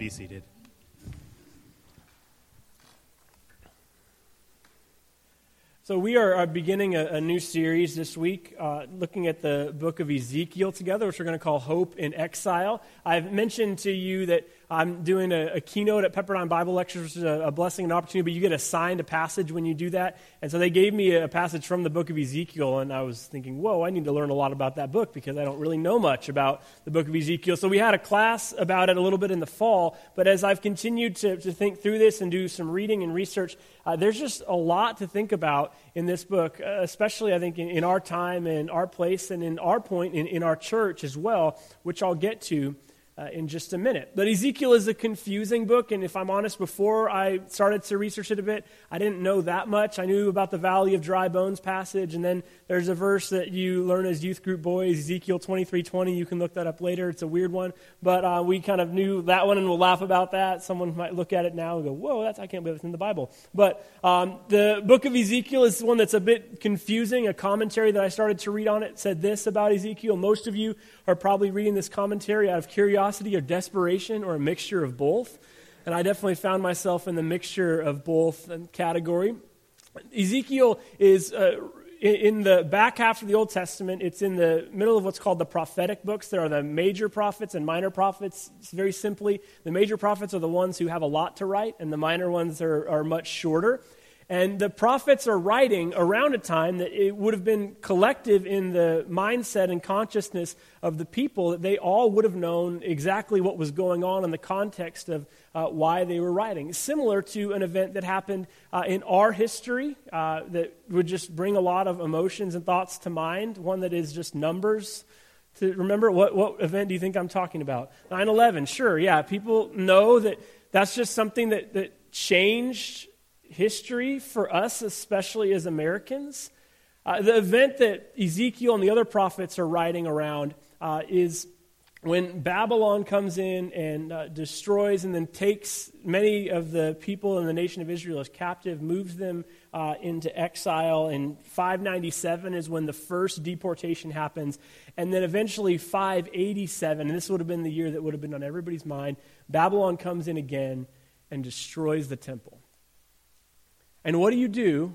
be seated. So, we are, beginning a, a, new series this week, uh, looking at the book of Ezekiel together, which we're going to call Hope in Exile. I've mentioned to you that I'm doing a, a keynote at Pepperdine Bible Lectures, which is a, a, blessing and opportunity, but you get assigned a passage when you do that. And so they gave me a passage from the book of Ezekiel, and I was thinking, whoa, I need to learn a lot about that book because I don't really know much about the book of Ezekiel. So we had a class about it a little bit in the fall, but as I've continued to, to think through this and do some reading and research, uh, there's just a lot to think about in this book, uh, especially, I think, in, in, our time and our place and in our point in, in our church as well, which I'll get to uh, in just a minute. But Ezekiel is a confusing book, and if I'm honest, before I started to research it a bit, I didn't know that much. I knew about the Valley of Dry Bones passage, and then there's a verse that you learn as youth group boys, Ezekiel 23:20. You can look that up later. It's a weird one, but uh, we kind of knew that one, and we'll laugh about that. Someone might look at it now and go, "Whoa, that's I can't believe it's in the Bible." But um, the book of Ezekiel is one that's a bit confusing. A commentary that I started to read on it said this about Ezekiel. Most of you are probably reading this commentary out of curiosity or desperation or a mixture of both. And I definitely found myself in the mixture of both category. Ezekiel is uh, in the back half of the Old Testament, it's in the middle of what's called the prophetic books. There are the major prophets and minor prophets. Very simply, the major prophets are the ones who have a lot to write, and the minor ones are, are much shorter. And the prophets are writing around a time that it would have been collective in the mindset and consciousness of the people that they all would have known exactly what was going on in the context of uh, why they were writing. Similar to an event that happened uh, in our history uh, that would just bring a lot of emotions and thoughts to mind, one that is just numbers. To remember, what, what event do you think I'm talking about? 9 11, sure, yeah. People know that that's just something that, that changed history for us, especially as Americans. Uh, the event that Ezekiel and the other prophets are writing around uh, is when Babylon comes in and uh, destroys and then takes many of the people in the nation of Israel as captive, moves them uh, into exile. And 597 is when the first deportation happens. And then eventually, 587, and this would have been the year that would have been on everybody's mind, Babylon comes in again and destroys the temple. And what do you do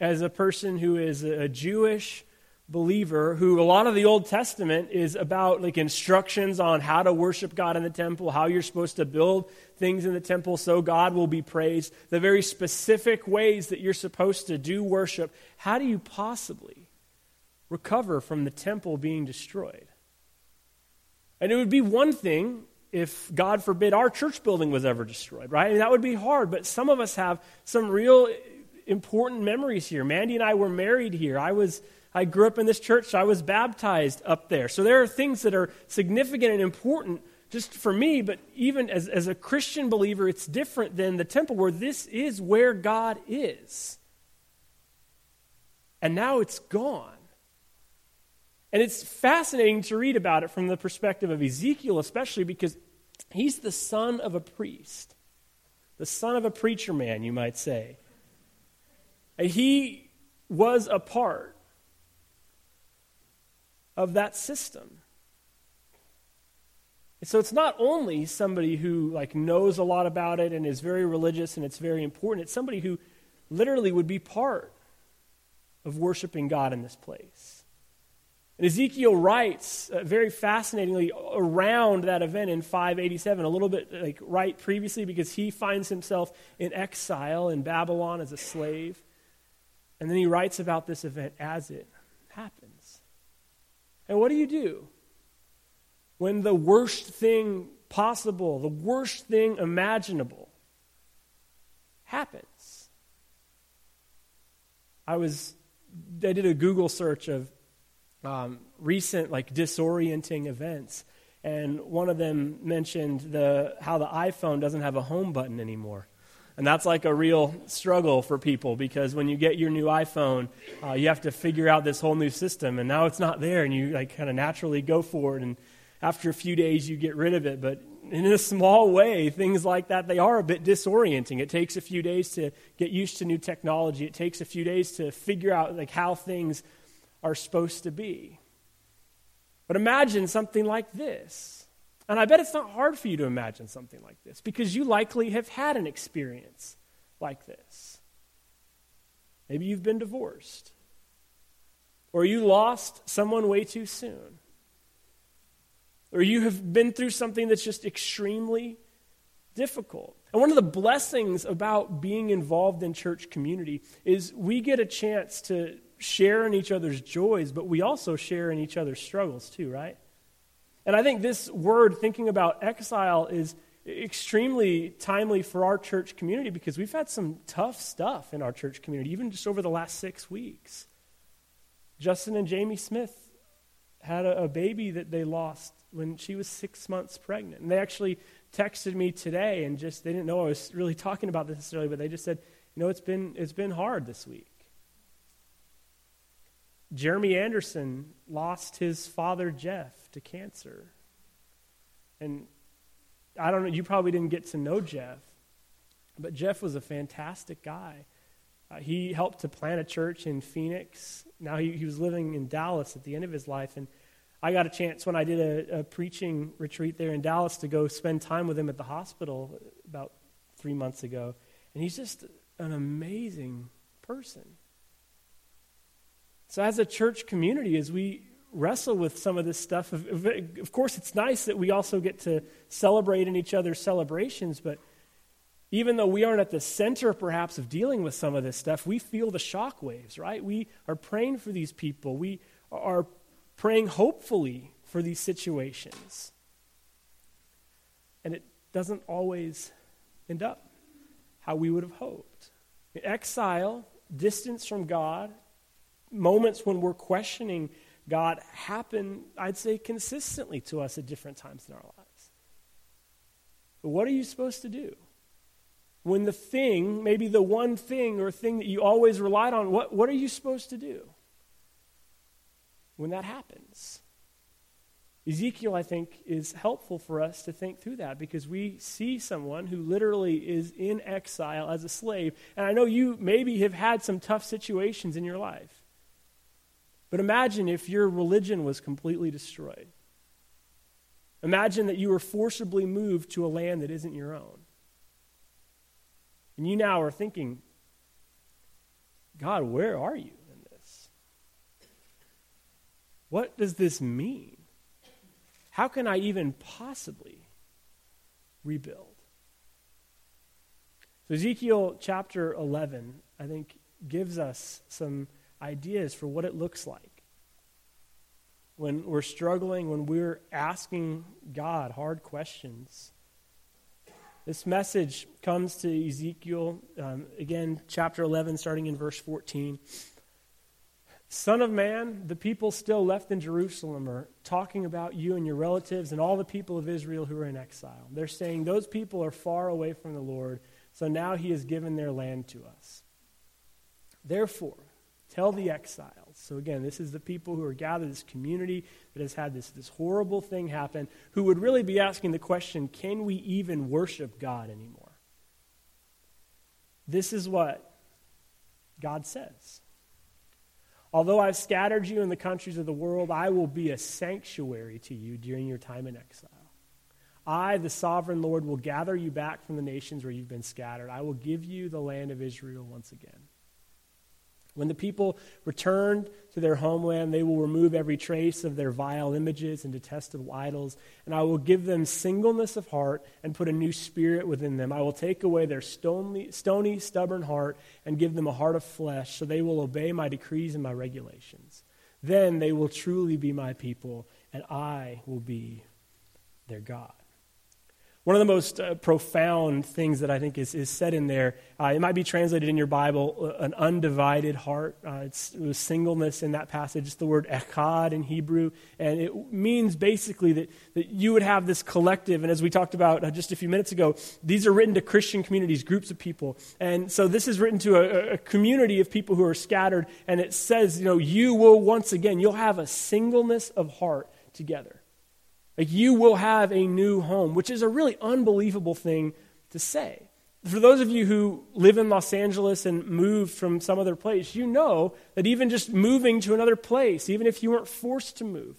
as a person who is a Jewish believer who a lot of the Old Testament is about like instructions on how to worship God in the temple, how you're supposed to build things in the temple so God will be praised, the very specific ways that you're supposed to do worship. How do you possibly recover from the temple being destroyed? And it would be one thing if, God forbid, our church building was ever destroyed, right? I mean, that would be hard, but some of us have some real important memories here. Mandy and I were married here. I was. I grew up in this church, so I was baptized up there. So there are things that are significant and important just for me, but even as, as a Christian believer, it's different than the temple where this is where God is. And now it's gone. And it's fascinating to read about it from the perspective of Ezekiel, especially because he's the son of a priest, the son of a preacher man, you might say. He was a part of that system. So it's not only somebody who like knows a lot about it and is very religious and it's very important. It's somebody who literally would be part of worshiping God in this place. And Ezekiel writes uh, very fascinatingly around that event in 587, a little bit like right previously, because he finds himself in exile in Babylon as a slave. And then he writes about this event as it happens. And what do you do when the worst thing possible, the worst thing imaginable happens? I was I did a Google search of um, recent like disorienting events, and one of them mentioned the how the iPhone doesn't have a home button anymore. And that's like a real struggle for people because when you get your new iPhone, uh, you have to figure out this whole new system, and now it's not there, and you like kind of naturally go for it, and after a few days you get rid of it. But in a small way, things like that they are a bit disorienting. It takes a few days to get used to new technology. It takes a few days to figure out like how things are supposed to be. But imagine something like this And I bet it's not hard for you to imagine something like this because you likely have had an experience like this. Maybe you've been divorced, or you lost someone way too soon, or you have been through something that's just extremely difficult. And one of the blessings about being involved in church community is we get a chance to share in each other's joys, but we also share in each other's struggles too, right? And I think this word, thinking about exile, is extremely timely for our church community because we've had some tough stuff in our church community, even just over the last six weeks. Justin and Jamie Smith had a, a baby that they lost when she was six months pregnant. And they actually texted me today and just, they didn't know I was really talking about this necessarily, but they just said, you know, it's been, it's been hard this week. Jeremy Anderson lost his father, Jeff, to cancer. And I don't know, you probably didn't get to know Jeff, but Jeff was a fantastic guy. Uh, he helped to plant a church in Phoenix. Now he, he was living in Dallas at the end of his life. And I got a chance when I did a, a preaching retreat there in Dallas to go spend time with him at the hospital about three months ago. And he's just an amazing person. So, as a church community, as we wrestle with some of this stuff. Of, of, course, it's nice that we also get to celebrate in each other's celebrations, but even though we aren't at the center, perhaps, of dealing with some of this stuff, we feel the shock waves, right? We are praying for these people. We are praying hopefully for these situations. And it doesn't always end up how we would have hoped. Exile, distance from God, moments when we're questioning God happen, I'd say, consistently to us at different times in our lives. But what are you supposed to do? When the thing, maybe the one thing or thing that you always relied on, what, what are you supposed to do when that happens? Ezekiel, I think, is helpful for us to think through that because we see someone who literally is in exile as a slave. And I know you maybe have had some tough situations in your life. But imagine if your religion was completely destroyed. Imagine that you were forcibly moved to a land that isn't your own. And you now are thinking, God, where are you in this? What does this mean? How can I even possibly rebuild? So, Ezekiel chapter 11, I think, gives us some ideas for what it looks like. When we're struggling, when we're asking God hard questions. This message comes to Ezekiel, um, again, chapter 11, starting in verse 14. Son of man, the people still left in Jerusalem are talking about you and your relatives and all the people of Israel who are in exile. They're saying those people are far away from the Lord, so now he has given their land to us. Therefore, Tell the exiles. So, again, this is the people who are gathered, this community that has had this, this horrible thing happen, who would really be asking the question can we even worship God anymore? This is what God says. Although I've scattered you in the countries of the world, I will be a sanctuary to you during your time in exile. I, the sovereign Lord, will gather you back from the nations where you've been scattered. I will give you the land of Israel once again. When the people return to their homeland, they will remove every trace of their vile images and detestable idols, and I will give them singleness of heart and put a new spirit within them. I will take away their stony, stony, stubborn heart and give them a heart of flesh, so they will obey my decrees and my regulations. Then they will truly be my people, and I will be their God. One of the most uh, profound things that I think is, is said in there, uh, it might be translated in your Bible, uh, an undivided heart. Uh, it's, it singleness in that passage. It's the word echad in Hebrew. And it means basically that, that you would have this collective. And as we talked about uh, just a few minutes ago, these are written to Christian communities, groups of people. And so this is written to a, a community of people who are scattered. And it says, you know, you will once again, you'll have a singleness of heart together. Like you will have a new home, which is a really unbelievable thing to say. For those of you who live in Los Angeles and moved from some other place, you know that even just moving to another place, even if you weren't forced to move,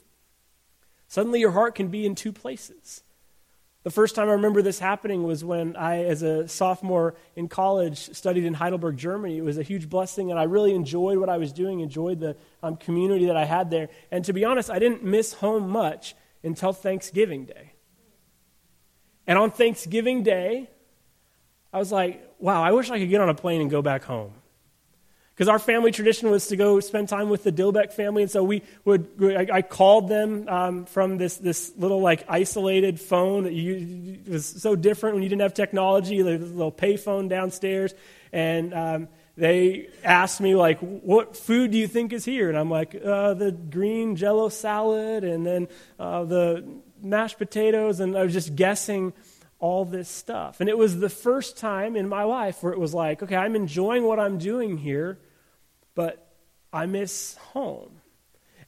suddenly your heart can be in two places. The first time I remember this happening was when I, as a sophomore in college, studied in Heidelberg, Germany. It was a huge blessing, and I really enjoyed what I was doing, enjoyed the um, community that I had there. And to be honest, I didn't miss home much until Thanksgiving Day. And on Thanksgiving Day, I was like, wow, I wish I could get on a plane and go back home. Because our family tradition was to go spend time with the Dilbeck family, and so we would. I, I called them um, from this this little like isolated phone. That you, it was so different when you didn't have technology. Like, this little payphone downstairs, and um, they asked me like, "What food do you think is here?" And I'm like, uh, "The green Jello salad, and then uh, the mashed potatoes." And I was just guessing all this stuff. And it was the first time in my life where it was like, okay, I'm enjoying what I'm doing here, but I miss home.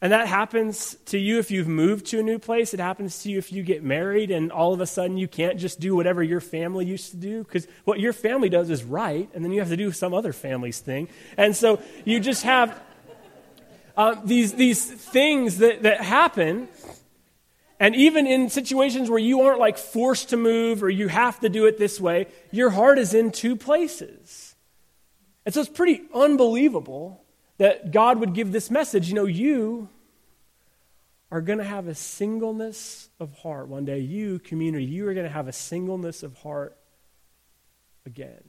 And that happens to you if you've moved to a new place. It happens to you if you get married and all of a sudden you can't just do whatever your family used to do because what your family does is right, and then you have to do some other family's thing. And so you just have uh, these, these things that, that happen and even in situations where you aren't like forced to move or you have to do it this way, your heart is in two places. And so it's pretty unbelievable that God would give this message. You know, you are going to have a singleness of heart one day. You, community, you are going to have a singleness of heart again,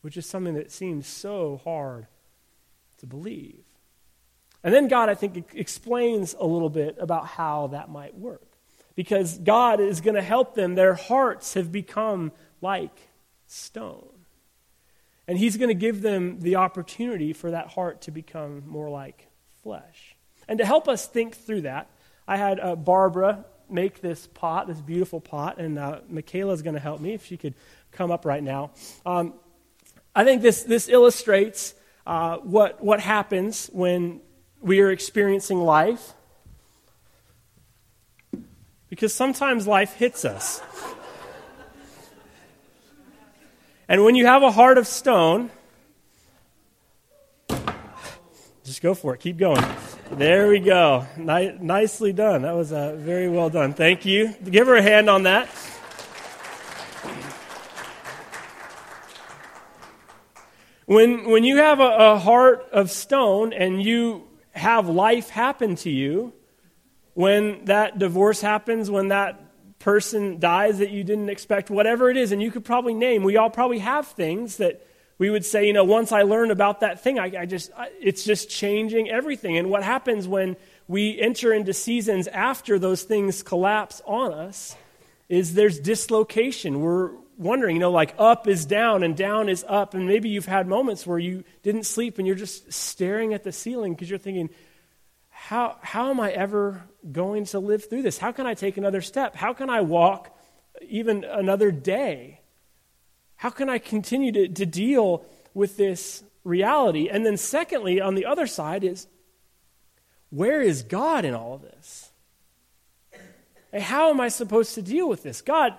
which is something that seems so hard to believe. And then God, I think, explains a little bit about how that might work. Because God is going to help them. Their hearts have become like stone. And He's going to give them the opportunity for that heart to become more like flesh. And to help us think through that, I had uh, Barbara make this pot, this beautiful pot, and uh, Michaela is going to help me if she could come up right now. Um, I think this, this illustrates uh, what, what happens when we are experiencing life because sometimes life hits us. And when you have a heart of stone, just go for it. Keep going. There we go. Ni- nicely done. That was uh, very well done. Thank you. Give her a hand on that. When, when you have a, a heart of stone and you have life happen to you when that divorce happens, when that person dies that you didn't expect, whatever it is. And you could probably name, we all probably have things that we would say, you know, once I learned about that thing, I, I just, I, it's just changing everything. And what happens when we enter into seasons after those things collapse on us is there's dislocation. We're, wondering, you know, like up is down and down is up. And maybe you've had moments where you didn't sleep and you're just staring at the ceiling because you're thinking, how, how am I ever going to live through this? How can I take another step? How can I walk even another day? How can I continue to, to deal with this reality? And then, secondly, on the other side is where is God in all of this? how am I supposed to deal with this? God,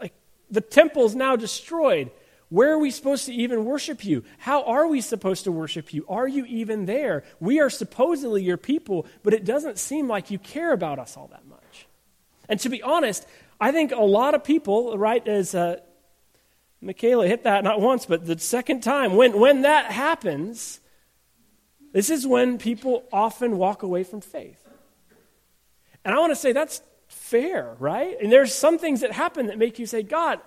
like, the temple's now destroyed. Where are we supposed to even worship you? How are we supposed to worship you? Are you even there? We are supposedly your people, but it doesn't seem like you care about us all that much. And to be honest, I think a lot of people, right, as uh, Michaela hit that not once, but the second time, when, when that happens, this is when people often walk away from faith. And I want to say that's fair, right? And there's some things that happen that make you say, God,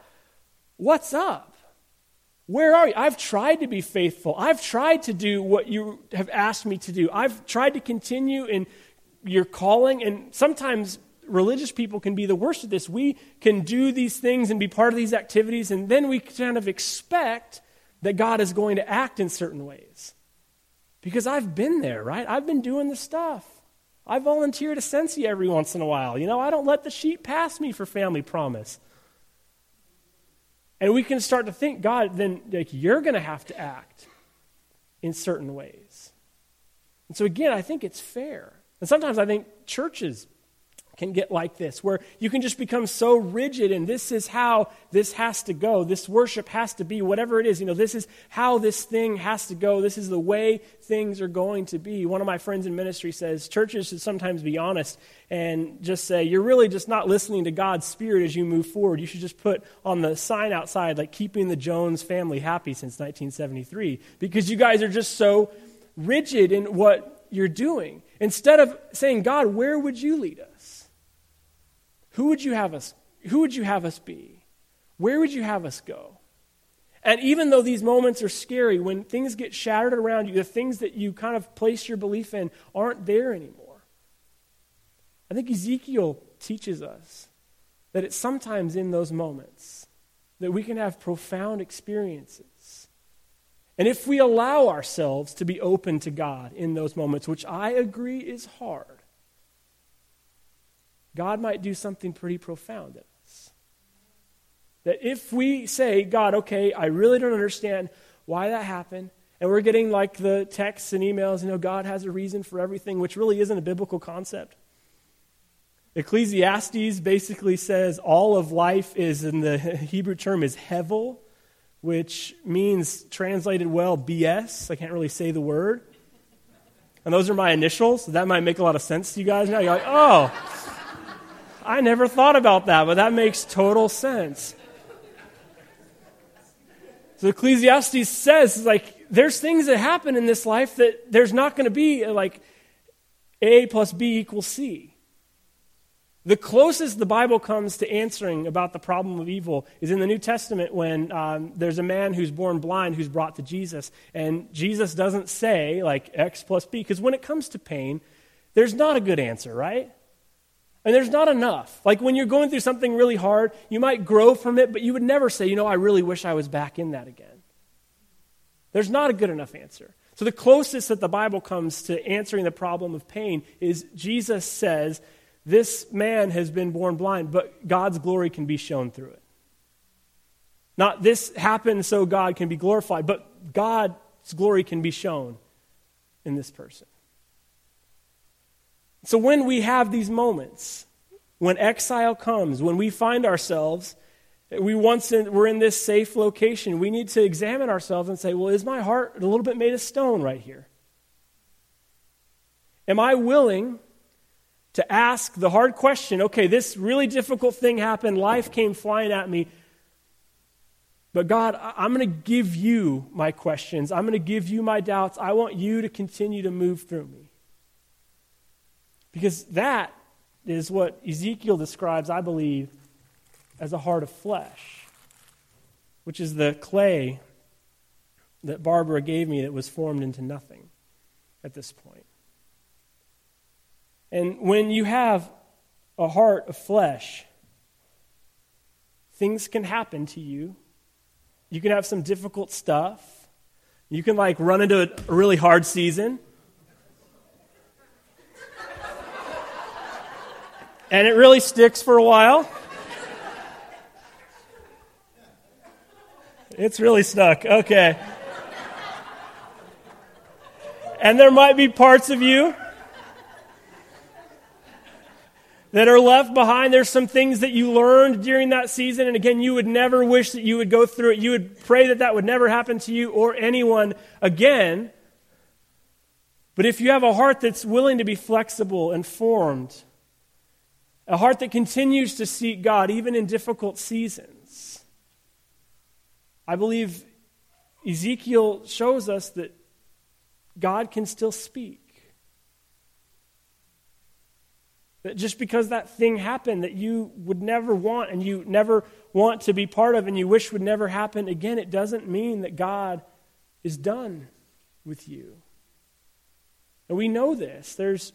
what's up? Where are you? I've tried to be faithful. I've tried to do what you have asked me to do. I've tried to continue in your calling. And sometimes religious people can be the worst at this. We can do these things and be part of these activities, and then we kind of expect that God is going to act in certain ways. Because I've been there, right? I've been doing the stuff. I volunteer to Sensi every once in a while. You know, I don't let the sheep pass me for family promise. And we can start to think, God, then like, you're going to have to act in certain ways. And so, again, I think it's fair. And sometimes I think churches can get like this, where you can just become so rigid and this is how this has to go. This worship has to be whatever it is. You know, this is how this thing has to go. This is the way things are going to be. One of my friends in ministry says churches should sometimes be honest and just say, you're really just not listening to God's Spirit as you move forward. You should just put on the sign outside, like, keeping the Jones family happy since 1973, because you guys are just so rigid in what you're doing. Instead of saying, God, where would you lead us? Who would you have us? Who would you have us be? Where would you have us go? And even though these moments are scary, when things get shattered around you, the things that you kind of place your belief in aren't there anymore. I think Ezekiel teaches us that it's sometimes in those moments that we can have profound experiences and if we allow ourselves to be open to God in those moments, which I agree is hard, God might do something pretty profound in us. That if we say, God, okay, I really don't understand why that happened, and we're getting like the texts and emails, you know, God has a reason for everything, which really isn't a biblical concept. Ecclesiastes basically says all of life is, in the Hebrew term, is hevel, which means translated well BS. I can't really say the word. And those are my initials. So that might make a lot of sense to you guys now. You're like, oh, I never thought about that, but that makes total sense. So Ecclesiastes says, like, there's things that happen in this life that there's not going to be like A plus B equals C. The closest the Bible comes to answering about the problem of evil is in the New Testament when um, there's a man who's born blind who's brought to Jesus. And Jesus doesn't say, like, X plus B, because when it comes to pain, there's not a good answer, right? And there's not enough. Like when you're going through something really hard, you might grow from it, but you would never say, you know, I really wish I was back in that again. There's not a good enough answer. So the closest that the Bible comes to answering the problem of pain is Jesus says, this man has been born blind, but God's glory can be shown through it. Not this happened so God can be glorified, but God's glory can be shown in this person. So when we have these moments, when exile comes, when we find ourselves, we once in, we're in this safe location, we need to examine ourselves and say, well, is my heart a little bit made of stone right here? Am I willing to ask the hard question okay, this really difficult thing happened, life came flying at me. But God, I'm going to give you my questions. I'm going to give you my doubts. I want you to continue to move through me. Because that is what Ezekiel describes, I believe, as a heart of flesh, which is the clay that Barbara gave me that was formed into nothing at this point. And when you have a heart of flesh, things can happen to you. You can have some difficult stuff. You can like run into a really hard season. And it really sticks for a while. It's really stuck. Okay. And there might be parts of you that are left behind. There's some things that you learned during that season. And again, you would never wish that you would go through it. You would pray that that would never happen to you or anyone again. But if you have a heart that's willing to be flexible and formed, a heart that continues to seek God even in difficult seasons, I believe Ezekiel shows us that God can still speak. That just because that thing happened that you would never want and you never want to be part of and you wish would never happen again, it doesn't mean that God is done with you. And we know this. There's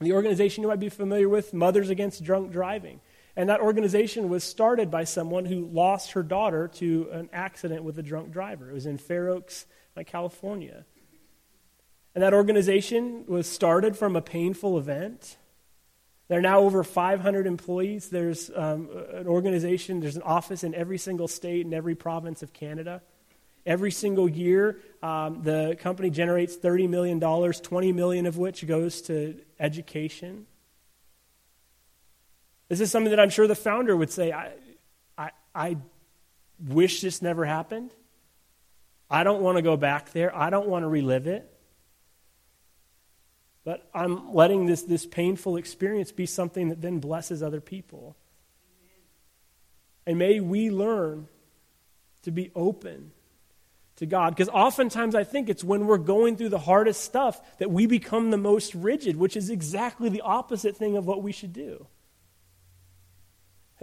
the organization you might be familiar with, Mothers Against Drunk Driving. And that organization was started by someone who lost her daughter to an accident with a drunk driver. It was in Fair Oaks, California. And that organization was started from a painful event there are now over 500 employees. There's um, an organization, there's an office in every single state and every province of Canada. Every single year, um, the company generates $30 million, 20 million of which goes to education. This is something that I'm sure the founder would say, I, I, I wish this never happened. I don't want to go back there. I don't want to relive it. But I'm letting this, this painful experience be something that then blesses other people. And may we learn to be open to God. Because oftentimes I think it's when we're going through the hardest stuff that we become the most rigid, which is exactly the opposite thing of what we should do.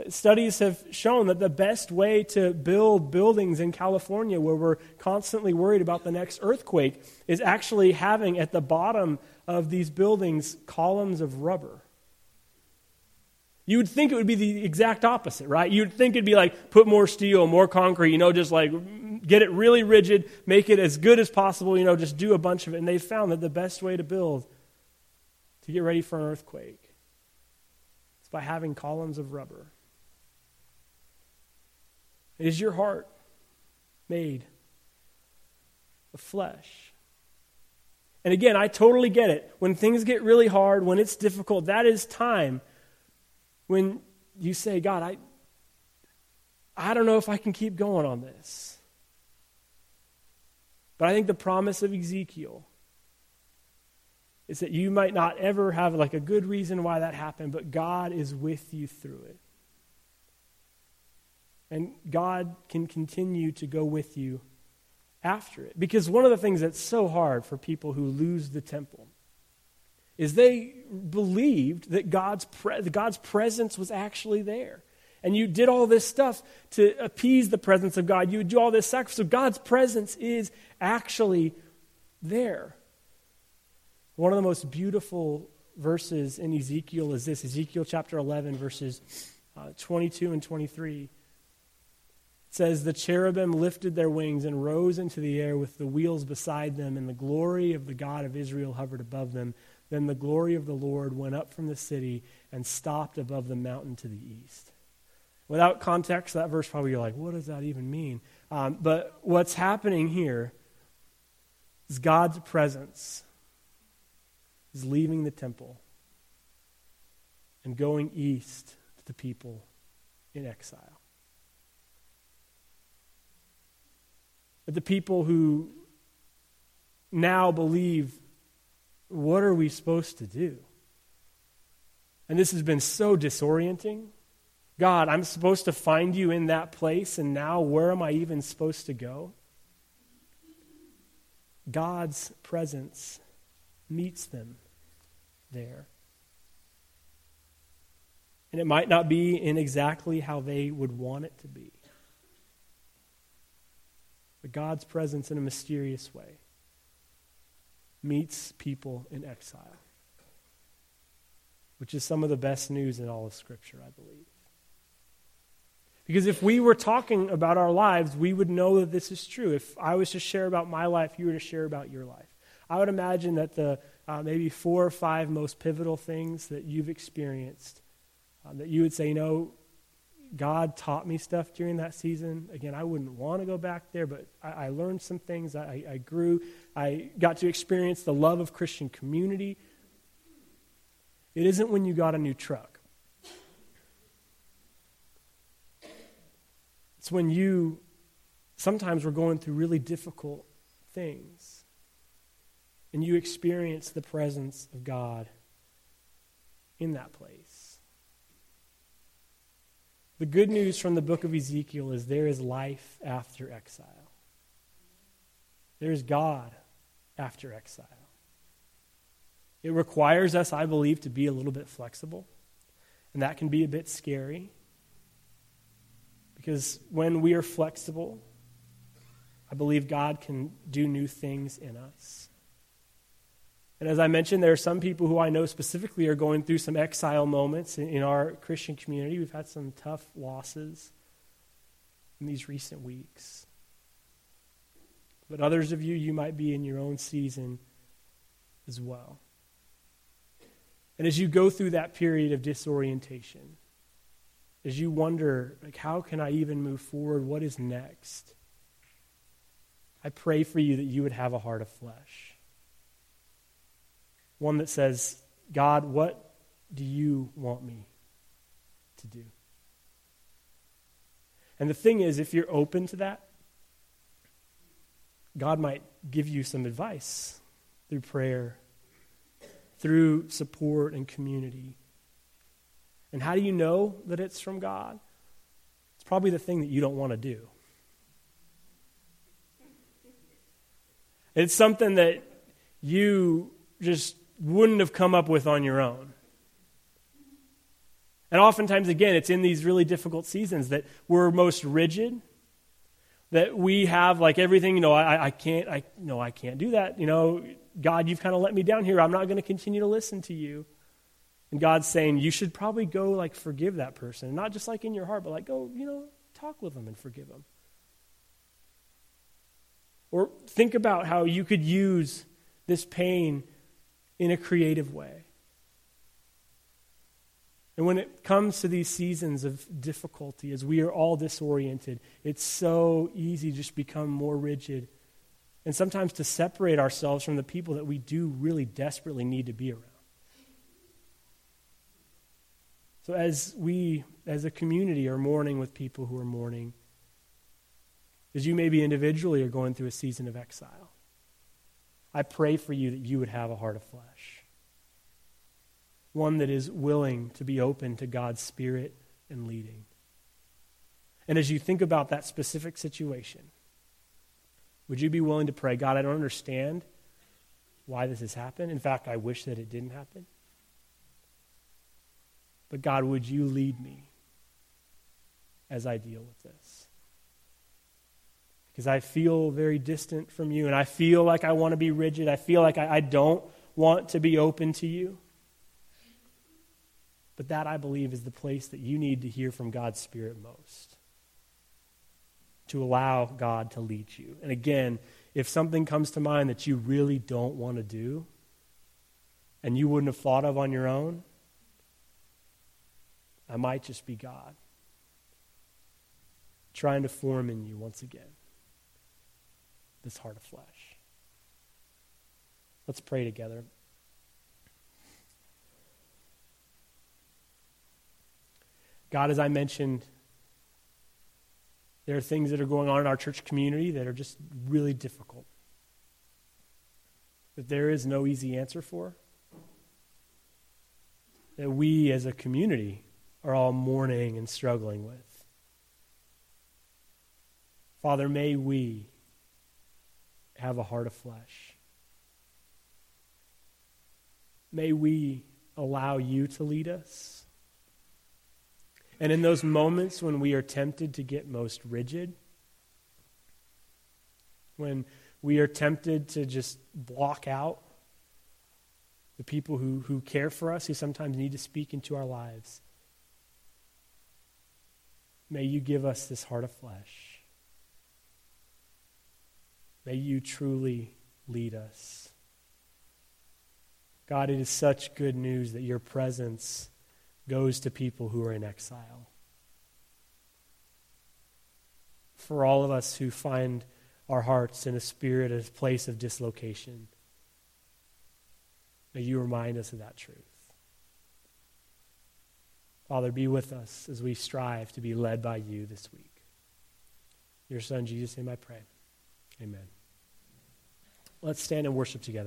Studies have shown that the best way to build buildings in California, where we're constantly worried about the next earthquake, is actually having at the bottom of these buildings columns of rubber. You would think it would be the exact opposite, right? You'd think it'd be like put more steel, more concrete, you know, just like get it really rigid, make it as good as possible, you know, just do a bunch of it. And they found that the best way to build to get ready for an earthquake is by having columns of rubber. Is your heart made of flesh? And again, I totally get it. When things get really hard, when it's difficult, that is time when you say, God, I, I don't know if I can keep going on this. But I think the promise of Ezekiel is that you might not ever have like a good reason why that happened, but God is with you through it. And God can continue to go with you after it. Because one of the things that's so hard for people who lose the temple is they believed that God's, pre- God's presence was actually there. And you did all this stuff to appease the presence of God. You would do all this sacrifice. So God's presence is actually there. One of the most beautiful verses in Ezekiel is this Ezekiel chapter 11, verses uh, 22 and 23. It says, The cherubim lifted their wings and rose into the air with the wheels beside them, and the glory of the God of Israel hovered above them. Then the glory of the Lord went up from the city and stopped above the mountain to the east. Without context, that verse probably you're like, what does that even mean? Um, but what's happening here is God's presence is leaving the temple and going east to the people in exile. The people who now believe what are we supposed to do? And this has been so disorienting. God, I'm supposed to find you in that place, and now where am I even supposed to go? God's presence meets them there. And it might not be in exactly how they would want it to be. But God's presence in a mysterious way meets people in exile, which is some of the best news in all of Scripture, I believe. Because if we were talking about our lives, we would know that this is true. If I was to share about my life, you were to share about your life. I would imagine that the uh, maybe four or five most pivotal things that you've experienced, uh, that you would say, you know, God taught me stuff during that season. Again, I wouldn't want to go back there, but I, I learned some things. I, I grew. I got to experience the love of Christian community. It isn't when you got a new truck, it's when you sometimes we're going through really difficult things and you experience the presence of God in that place. The good news from the book of Ezekiel is there is life after exile. There is God after exile. It requires us, I believe, to be a little bit flexible, and that can be a bit scary. Because when we are flexible, I believe God can do new things in us. And as I mentioned, there are some people who I know specifically are going through some exile moments in, our Christian community. We've had some tough losses in these recent weeks. But others of you, you might be in your own season as well. And as you go through that period of disorientation, as you wonder, like, how can I even move forward? What is next? I pray for you that you would have a heart of flesh one that says, God, what do you want me to do. And the thing is, if you're open to that, God might give you some advice through prayer, through support and community. And how do you know that it's from God? It's probably the thing that you don't want to do. It's something that you just wouldn't have come up with on your own. And oftentimes, again, it's in these really difficult seasons that we're most rigid, that we have like everything, you know, I, I can't, I, no, I can't do that. You know, God, you've kind of let me down here. I'm not going to continue to listen to you. And God's saying, you should probably go like forgive that person. And Not just like in your heart, but like go, you know, talk with them and forgive them. Or think about how you could use this pain in a creative way. And when it comes to these seasons of difficulty, as we are all disoriented, it's so easy to just become more rigid and sometimes to separate ourselves from the people that we do really desperately need to be around. So, as we, as a community, are mourning with people who are mourning, as you maybe individually are going through a season of exile, I pray for you that you would have a heart of flesh one that is willing to be open to God's Spirit and leading. And as you think about that specific situation, would you be willing to pray, God, I don't understand why this has happened. In fact, I wish that it didn't happen. But God, would you lead me as I deal with this? Because I feel very distant from you, and I feel like I want to be rigid. I feel like I, I don't want to be open to you. But that, I believe, is the place that you need to hear from God's Spirit most. To allow God to lead you. And again, if something comes to mind that you really don't want to do and you wouldn't have thought of on your own, I might just be God trying to form in you once again this heart of flesh. Let's pray together. God, as I mentioned, there are things that are going on in our church community that are just really difficult. That there is no easy answer for. That we as a community are all mourning and struggling with. Father, may we have a heart of flesh. May we allow you to lead us. And in those moments when we are tempted to get most rigid, when we are tempted to just block out the people who, who care for us, who sometimes need to speak into our lives, may you give us this heart of flesh. May you truly lead us. God, it is such good news that your presence goes to people who are in exile. For all of us who find our hearts in a spirit, a place of dislocation, may you remind us of that truth. Father, be with us as we strive to be led by you this week. Your son, Jesus' name I pray. Amen. Let's stand and worship together.